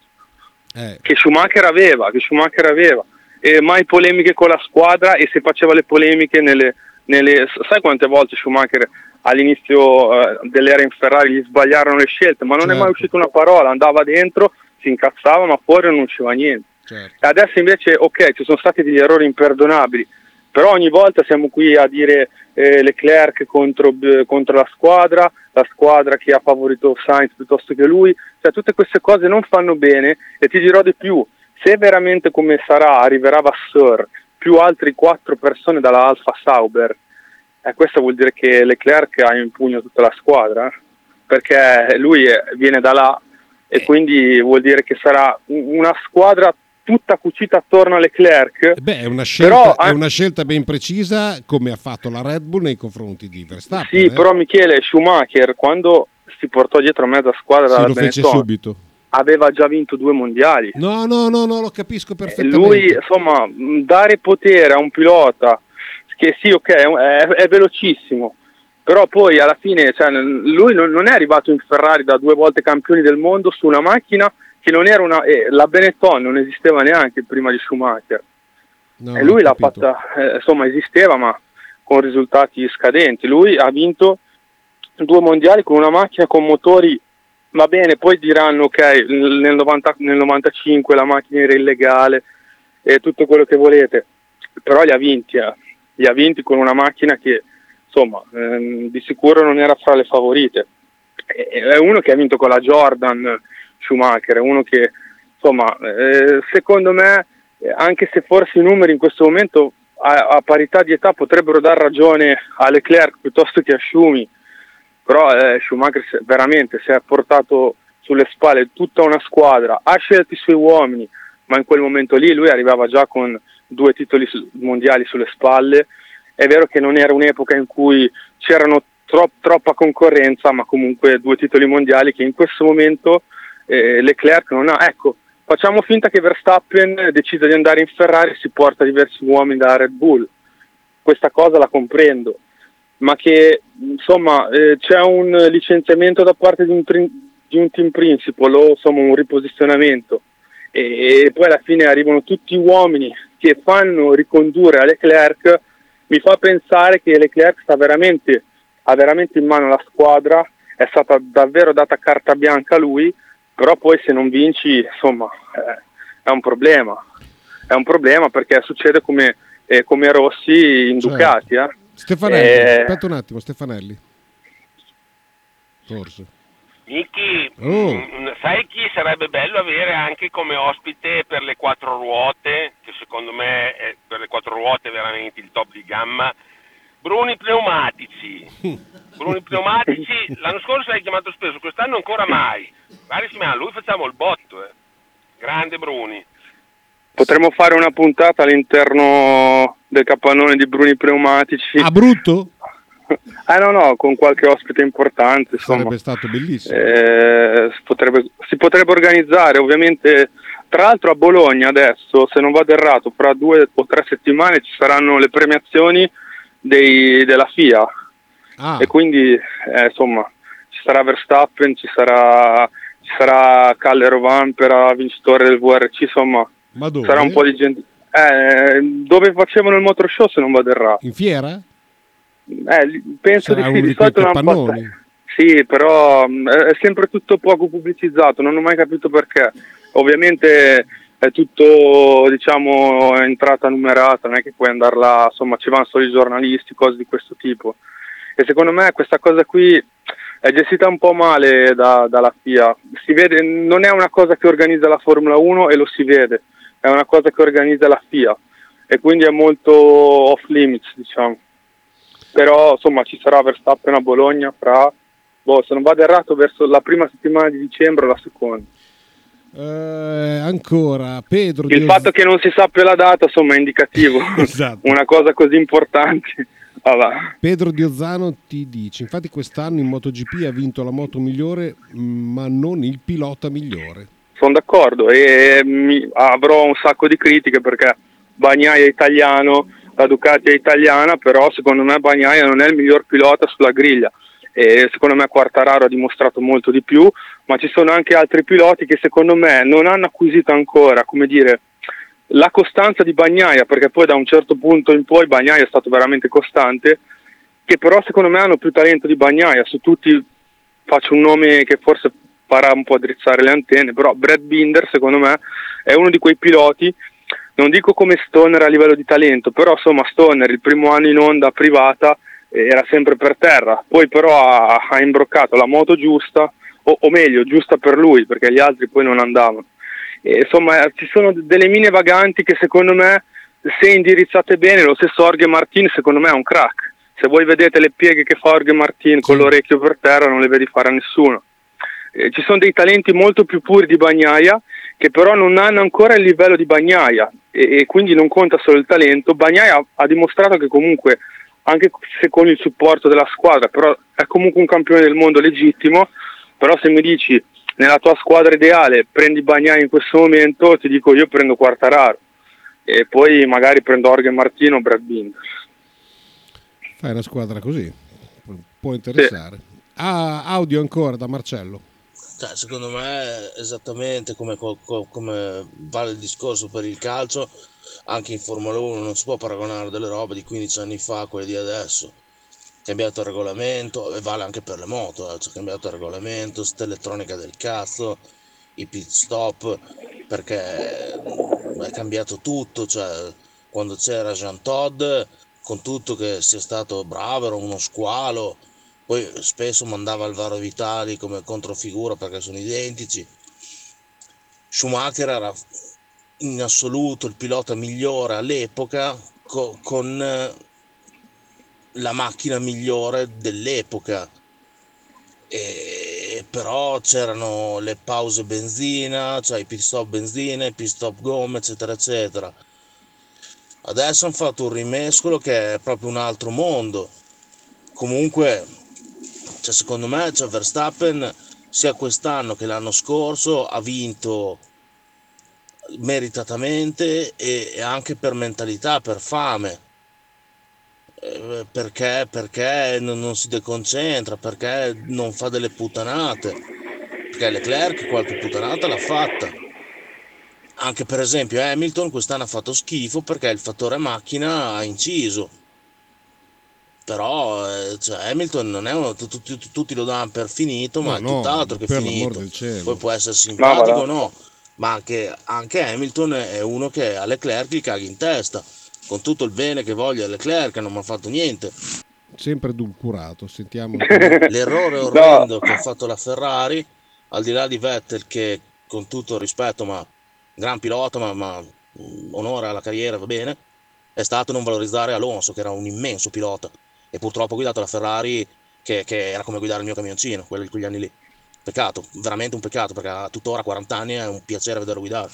Eh, Che Schumacher aveva, che Schumacher aveva. E mai polemiche con la squadra e se faceva le polemiche nelle... nelle sai quante volte Schumacher all'inizio eh, dell'era in Ferrari gli sbagliarono le scelte, ma non è mai Certo. uscita una parola, andava dentro, si incazzava, ma fuori non usciva niente. certo. E adesso invece, ok, ci sono stati degli errori imperdonabili, però ogni volta siamo qui a dire eh, Leclerc contro, eh, contro la squadra, la squadra che ha favorito Sainz piuttosto che lui, cioè tutte queste cose non fanno bene e ti dirò di più, se veramente come sarà arriverà Vasseur più altri quattro persone dalla Alfa Sauber, eh, questo vuol dire che Leclerc ha in pugno tutta la squadra, eh, perché lui eh, viene da là e quindi vuol dire che sarà un- una squadra tutta cucita attorno a Leclerc. Beh, è una, scelta, Però, è eh, una scelta ben precisa come ha fatto la Red Bull nei confronti di Verstappen. Sì, eh. però Michele Schumacher quando si portò dietro mezza squadra Sì, dalla lo fece Benetton subito. Aveva già vinto due mondiali. No, no, no, no, lo capisco E perfettamente. Lui, insomma, dare potere a un pilota che sì, ok, è, è- velocissimo, però poi alla fine cioè, lui non, è arrivato in Ferrari da due volte campioni del mondo su una macchina che non era una... eh, la Benetton non esisteva neanche prima di Schumacher. No, e lui l'ha fatta, eh, insomma, esisteva, ma con risultati scadenti. Lui ha vinto due mondiali con una macchina con motori, va bene, poi diranno ok, nel, 90 nel 95 la macchina era illegale e tutto quello che volete, però li ha vinti, eh. li ha vinti con una macchina che, insomma, ehm, di sicuro non era fra le favorite. È uno che ha vinto con la Jordan, Schumacher, è uno che, insomma, eh, secondo me, eh, anche se forse i numeri in questo momento a, a parità di età potrebbero dar ragione a Leclerc piuttosto che a Schumi, però eh, Schumacher veramente si è portato sulle spalle tutta una squadra, ha scelto i suoi uomini, ma in quel momento lì lui arrivava già con due titoli mondiali sulle spalle. È vero che non era un'epoca in cui c'erano tro- troppa concorrenza, ma comunque due titoli mondiali che in questo momento eh, Leclerc non ha. Ecco, facciamo finta che Verstappen decida di andare in Ferrari e si porta diversi uomini da Red Bull. Questa cosa la comprendo, ma che insomma eh, c'è un licenziamento da parte di un, di un team principal o insomma un riposizionamento e, e poi alla fine arrivano tutti uomini che fanno ricondurre a Leclerc, mi fa pensare che Leclerc sta veramente, ha veramente in mano la squadra, è stata davvero data carta bianca a lui, però poi se non vinci insomma eh, è un problema, è un problema perché succede come, eh, come Rossi in Certo. Ducati. eh. Stefanelli, Eh, aspetta un attimo, Stefanelli. Forse. Miki, Oh. mm, sai chi sarebbe bello avere anche come ospite per le quattro ruote, che secondo me è per le quattro ruote è veramente il top di gamma, Bruni Pneumatici. Bruni Pneumatici, l'anno scorso l'hai chiamato spesso, quest'anno ancora mai. Magari insieme a lui facciamo il botto, eh. Grande Bruni. Potremmo fare una puntata all'interno del capannone di Bruni Pneumatici. Ah, brutto? Ah no, no, con qualche ospite importante, insomma. Sarebbe stato bellissimo. Eh, si, potrebbe, si potrebbe organizzare, ovviamente, tra l'altro a Bologna adesso, se non vado errato, fra due o tre settimane ci saranno le premiazioni dei- della FIA Ah, e quindi eh, insomma ci sarà Verstappen, ci sarà, ci sarà Calle Rovanpera, vincitore del VRC, insomma ma dove? sarà un po' di gente. Eh, dove facevano il motor show se non vado errato? In fiera? Eh, penso Sarà di sì, di solito l'hanno capannoni. fatta- Sì, però mh, è sempre tutto poco pubblicizzato, non ho mai capito perché. Ovviamente è tutto, diciamo, entrata numerata, non è che puoi andare là, insomma, ci vanno solo i giornalisti, cose di questo tipo. E secondo me questa cosa qui è gestita un po' male da- dalla FIA. Si vede, non è una cosa che organizza la Formula 1 e lo si vede, è una cosa che organizza la FIA e quindi è molto off limits, diciamo però insomma ci sarà Verstappen a Bologna fra, boh, se non vado errato, verso la prima settimana di dicembre o la seconda. Eh, ancora Pedro Il Dios- fatto che non si sappia la data, insomma, è indicativo. Esatto. Una cosa così importante. Vabbè. Pedro Diozano ti dice infatti quest'anno in MotoGP ha vinto la moto migliore ma non il pilota migliore Sono d'accordo e mi- avrò un sacco di critiche perché Bagnaia è italiano, la Ducati è italiana, però secondo me Bagnaia non è il miglior pilota sulla griglia e secondo me Quartararo ha dimostrato molto di più, ma ci sono anche altri piloti che secondo me non hanno acquisito ancora, come dire, la costanza di Bagnaia, perché poi da un certo punto in poi Bagnaia è stato veramente costante, che però secondo me hanno più talento di Bagnaia, su tutti faccio un nome che forse farà un po' drizzare le antenne, però Brad Binder secondo me è uno di quei piloti, non dico come Stoner a livello di talento, però insomma Stoner il primo anno in onda privata eh, era sempre per terra, poi però ha, ha imbroccato la moto giusta, o, o meglio giusta per lui, perché gli altri poi non andavano. E, insomma ci sono delle mine vaganti che secondo me se indirizzate bene, lo stesso Orge Martin secondo me è un crack. Se voi vedete le pieghe che fa Orge Martin con l'orecchio per terra non le vedi fare a nessuno. Eh, ci sono dei talenti molto più puri di Bagnaia che però non hanno ancora il livello di Bagnaia e, e quindi non conta solo il talento. Bagnaia ha, ha dimostrato che comunque, anche se con il supporto della squadra, però è comunque un campione del mondo legittimo, però se mi dici nella tua squadra ideale prendi Bagnaia in questo momento, ti dico io prendo Quartararo e poi magari prendo Orge Martino o Brad Binder. fai una squadra così può interessare ah, audio ancora da Marcello Cioè, secondo me esattamente come, co- co- come vale il discorso per il calcio, anche in Formula 1 non si può paragonare delle robe di 15 anni fa a quelle di adesso. Cambiato il regolamento e vale anche per le moto, eh, cioè, cambiato il regolamento, sta elettronica del cazzo, i pit stop, perché è cambiato tutto, cioè quando c'era Jean Todd, con tutto che sia stato bravo, era uno squalo, poi spesso mandava Alvaro Vitali come controfigura perché sono identici. Schumacher era in assoluto il pilota migliore all'epoca co- con eh, la macchina migliore dell'epoca. E però c'erano le pause benzina, cioè i pit stop benzina, i pit stop gomme, eccetera, eccetera. Adesso hanno fatto un rimescolo che è proprio un altro mondo. Comunque, cioè, secondo me, cioè, Verstappen sia quest'anno che l'anno scorso ha vinto meritatamente e, anche per mentalità, per fame. Eh, Perché, perché non si deconcentra, perché non fa delle puttanate. Perché Leclerc qualche puttanata l'ha fatta. Anche per esempio Hamilton quest'anno ha fatto schifo perché il fattore macchina ha inciso. Però eh, cioè, Hamilton non è uno, tu- tu- tu- tutti lo danno per finito, ma No, è no, tutt'altro che per l'amor finito. Poi può essere simpatico o va. no, ma anche, anche Hamilton è uno che a Leclerc gli caga in testa. Con tutto il bene che voglia Leclerc, non mi ha fatto niente. sempre edulcurato sentiamo L'errore orrendo che ha fatto la Ferrari, al di là di Vettel che con tutto il rispetto, ma gran pilota, ma, ma, mm, onore alla carriera, va bene, è stato non valorizzare Alonso, che era un immenso pilota. E purtroppo ha guidato la Ferrari che, che era come guidare il mio camioncino, quelli, quegli anni lì. Peccato, veramente un peccato, perché ha tuttora 40 anni è un piacere vederlo guidare.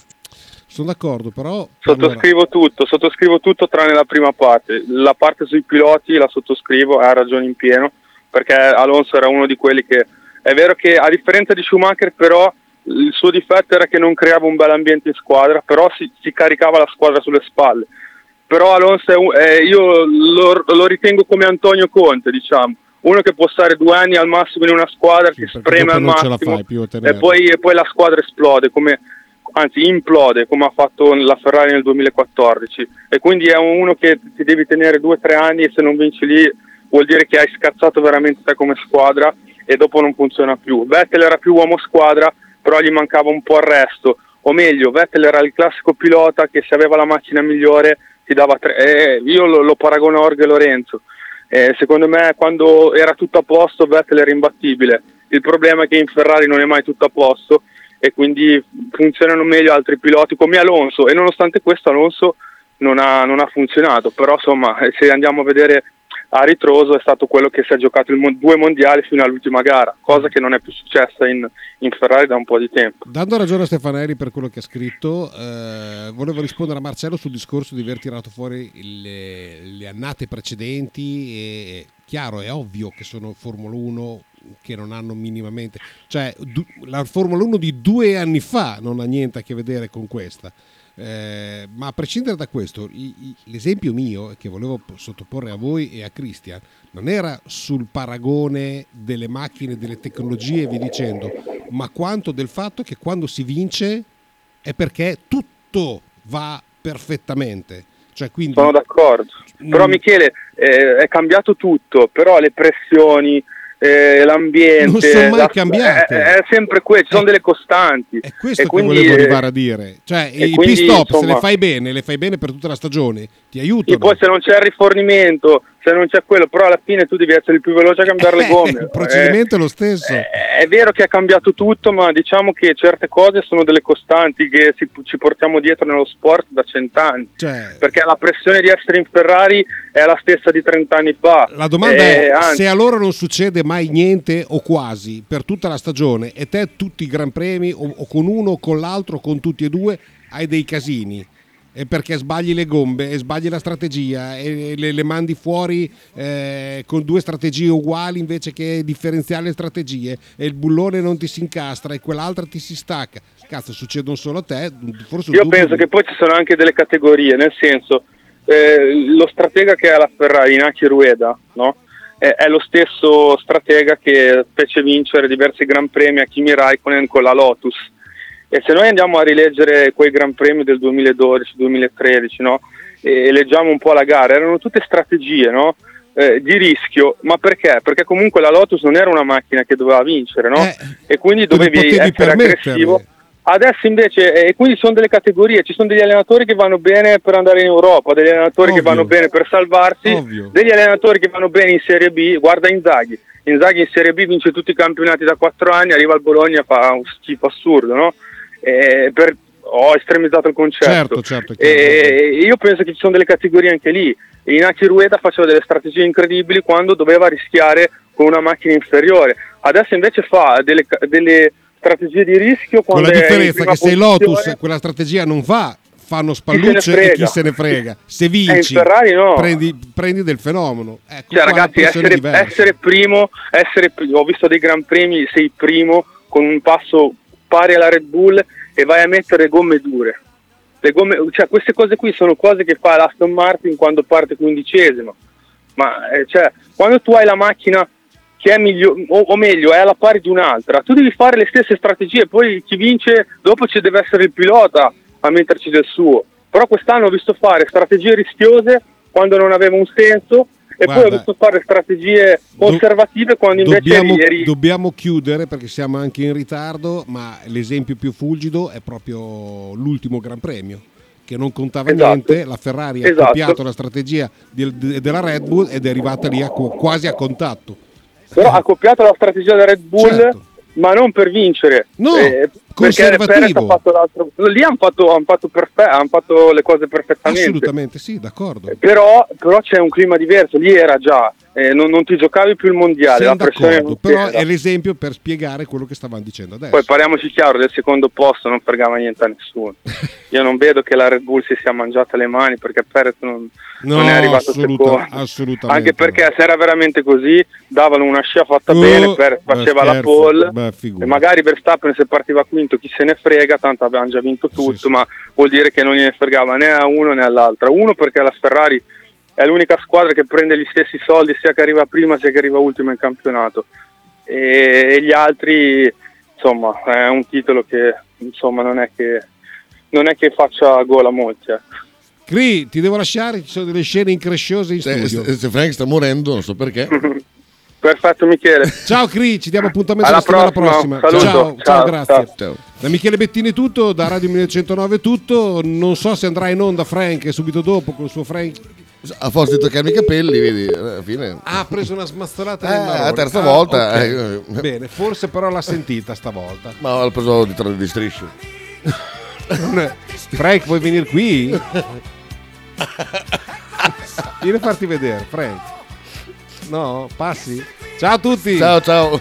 sono d'accordo però allora, Sottoscrivo tutto, sottoscrivo tutto tranne la prima parte. La parte sui piloti la sottoscrivo, ha ragione in pieno, perché Alonso era uno di quelli che... È vero che a differenza di Schumacher però il suo difetto era che non creava un bel ambiente in squadra, però si, si caricava la squadra sulle spalle. Però Alonso è un- eh, io lo, lo ritengo come Antonio Conte, diciamo. Uno che può stare due anni al massimo in una squadra, che spreme al massimo e poi, e poi la squadra esplode, come, anzi implode come ha fatto la Ferrari nel 2014 e quindi è uno che ti devi tenere due o tre anni e se non vinci lì vuol dire che hai scazzato veramente te come squadra e dopo non funziona più. Vettel era più uomo squadra però gli mancava un po' il resto o meglio Vettel era il classico pilota che se aveva la macchina migliore ti dava tre eh, io lo, lo paragono a Orge Lorenzo. Eh, secondo me quando era tutto a posto Vettel era imbattibile. Il problema è che in Ferrari non è mai tutto a posto e quindi funzionano meglio altri piloti come Alonso. E nonostante questo Alonso non ha, non ha funzionato, però insomma eh, se andiamo a vedere a ritroso è stato quello che si è giocato il mon- due mondiali fino all'ultima gara, cosa che non è più successa in, in Ferrari da un po' di tempo. Dando ragione a Stefanelli per quello che ha scritto, eh, volevo rispondere a Marcello sul discorso di aver tirato fuori le, le annate precedenti e chiaro, è ovvio che sono Formula 1 che non hanno minimamente, cioè du- la Formula 1 di due anni fa non ha niente a che vedere con questa. Eh, ma a prescindere da questo, i- i- l'esempio mio che volevo sottoporre a voi e a Christian non era sul paragone delle macchine, delle tecnologie e via dicendo, ma quanto del fatto che quando si vince è perché tutto va perfettamente. Cioè, quindi, Sono d'accordo. Però. Michele, eh, è cambiato tutto, però le pressioni, eh, l'ambiente... Non sono mai la- cambiate. È, è sempre quello, ci sono delle costanti. È questo e che quindi, volevo eh, arrivare a dire. Cioè, e i quindi, pit stop, se le fai bene, le fai bene per tutta la stagione, ti aiutano. Sì, poi se non c'è il rifornimento, se non c'è quello, però alla fine tu devi essere il più veloce a cambiare le gomme. il procedimento è lo stesso. Eh, è vero che è cambiato tutto, ma diciamo che certe cose sono delle costanti che si- ci portiamo dietro nello sport da cent'anni. Cioè, Perché la pressione di essere in Ferrari è la stessa di 30 anni fa. La domanda Eh, è anzi, se a loro non succede mai niente o quasi per tutta la stagione e te tutti i gran premi o, o con uno o con l'altro o con tutti e due hai dei casini perché sbagli le gombe e sbagli la strategia e le, le mandi fuori eh, con due strategie uguali invece che differenziare le strategie e il bullone non ti si incastra e quell'altra ti si stacca cazzo succedono solo a te forse Io penso che poi ci sono anche delle categorie, nel senso, eh, lo stratega che ha la Ferrari, Inaki Rueda, no? è, è lo stesso stratega che fece vincere diversi Gran Premi a Kimi Raikkonen con la Lotus. E se noi andiamo a rileggere quei Gran Premi del 2012-2013, no? e leggiamo un po' la gara, erano tutte strategie, no? eh, di rischio, ma perché? Perché comunque la Lotus non era una macchina che doveva vincere, no? e quindi dovevi essere aggressivo. Adesso invece, e quindi ci sono delle categorie, ci sono degli allenatori che vanno bene per andare in Europa, degli allenatori che Ovvio. vanno bene per salvarsi, Ovvio. degli allenatori che vanno bene in Serie B, guarda Inzaghi, Inzaghi in Serie B vince tutti i campionati da quattro anni, arriva al Bologna fa un schifo assurdo, no? Eh, per- ho estremizzato il concetto. Certo, certo, è E io penso che ci sono delle categorie anche lì. Inaki Rueda faceva delle strategie incredibili quando doveva rischiare con una macchina inferiore. Adesso invece fa delle, delle strategie di rischio con la differenza che se. Lotus quella strategia non va fanno spallucce e chi se ne frega se Eh, in vinci Ferrari no. prendi, prendi del fenomeno ecco Cioè, ragazzi, essere, essere primo, essere, ho visto dei Gran Premi, sei primo con un passo pari alla Red Bull e vai a mettere gomme dure. Gomme, cioè, queste cose qui sono cose che fa l'Aston Martin quando parte quindicesimo. Ma eh, cioè, quando tu hai la macchina che è migliore, o, o meglio, è alla pari di un'altra, tu devi fare le stesse strategie, poi chi vince dopo ci deve essere il pilota a metterci del suo. Però quest'anno ho visto fare strategie rischiose quando non aveva un senso e poi ho Guarda, visto fare strategie conservative quando invece dobbiamo, eri, eri- dobbiamo chiudere perché siamo anche in ritardo ma l'esempio più fulgido è proprio l'ultimo Gran Premio che non contava Esatto. niente la Ferrari ha Esatto. copiato la strategia del- de- della Red Bull ed è arrivata lì a quasi a contatto però ha copiato la strategia della Red Bull Certo. Ma non per vincere. No, perché conservativo. Perez ha fatto l'altro lì hanno fatto, han fatto, perfe- han fatto le cose perfettamente. Assolutamente sì d'accordo. Però, però c'è un clima diverso. Lì era già eh, non, non ti giocavi più il mondiale Siamo la pressione però è l'esempio per spiegare quello che stavamo dicendo adesso. Poi parliamoci chiaro del secondo posto non fregava niente a nessuno. Io non vedo che la Red Bull si sia mangiata le mani perché Perez non, No, non è arrivato assoluta- secondo. assolutamente anche perché se era veramente così davano una scia fatta Oh, bene beh, faceva la scherzo, pole. beh, e magari Verstappen se partiva quinto chi se ne frega tanto avevano già vinto tutto ma vuol dire che non gliene fregava né a uno né all'altra uno perché la Ferrari è l'unica squadra che prende gli stessi soldi sia che arriva prima sia che arriva ultimo in campionato e, e gli altri insomma è un titolo che insomma non è che non è che faccia gola a molti ecco. Cri ti devo lasciare ci sono delle scene incresciose in studio se- se Frank sta morendo, non so perché. perfetto Michele Ciao Cri, ci diamo appuntamento Alla la settimana prossima, prossima. Ciao, ciao, Ciao, grazie. ciao. Da Michele Bettini è tutto, da Radio 1109 è tutto. Non so se andrà in onda Frank subito dopo con il suo Frank. A forza di toccarmi i capelli, vedi, alla fine. Ha preso una smazzolata Eh, nel la terza Ah, volta, ok. eh. Bene, forse però l'ha sentita stavolta. Ma ho preso di, di striscio. Frank, vuoi venire qui? Vieni a farti vedere, Frank. No, passi. Ciao a tutti. Ciao ciao.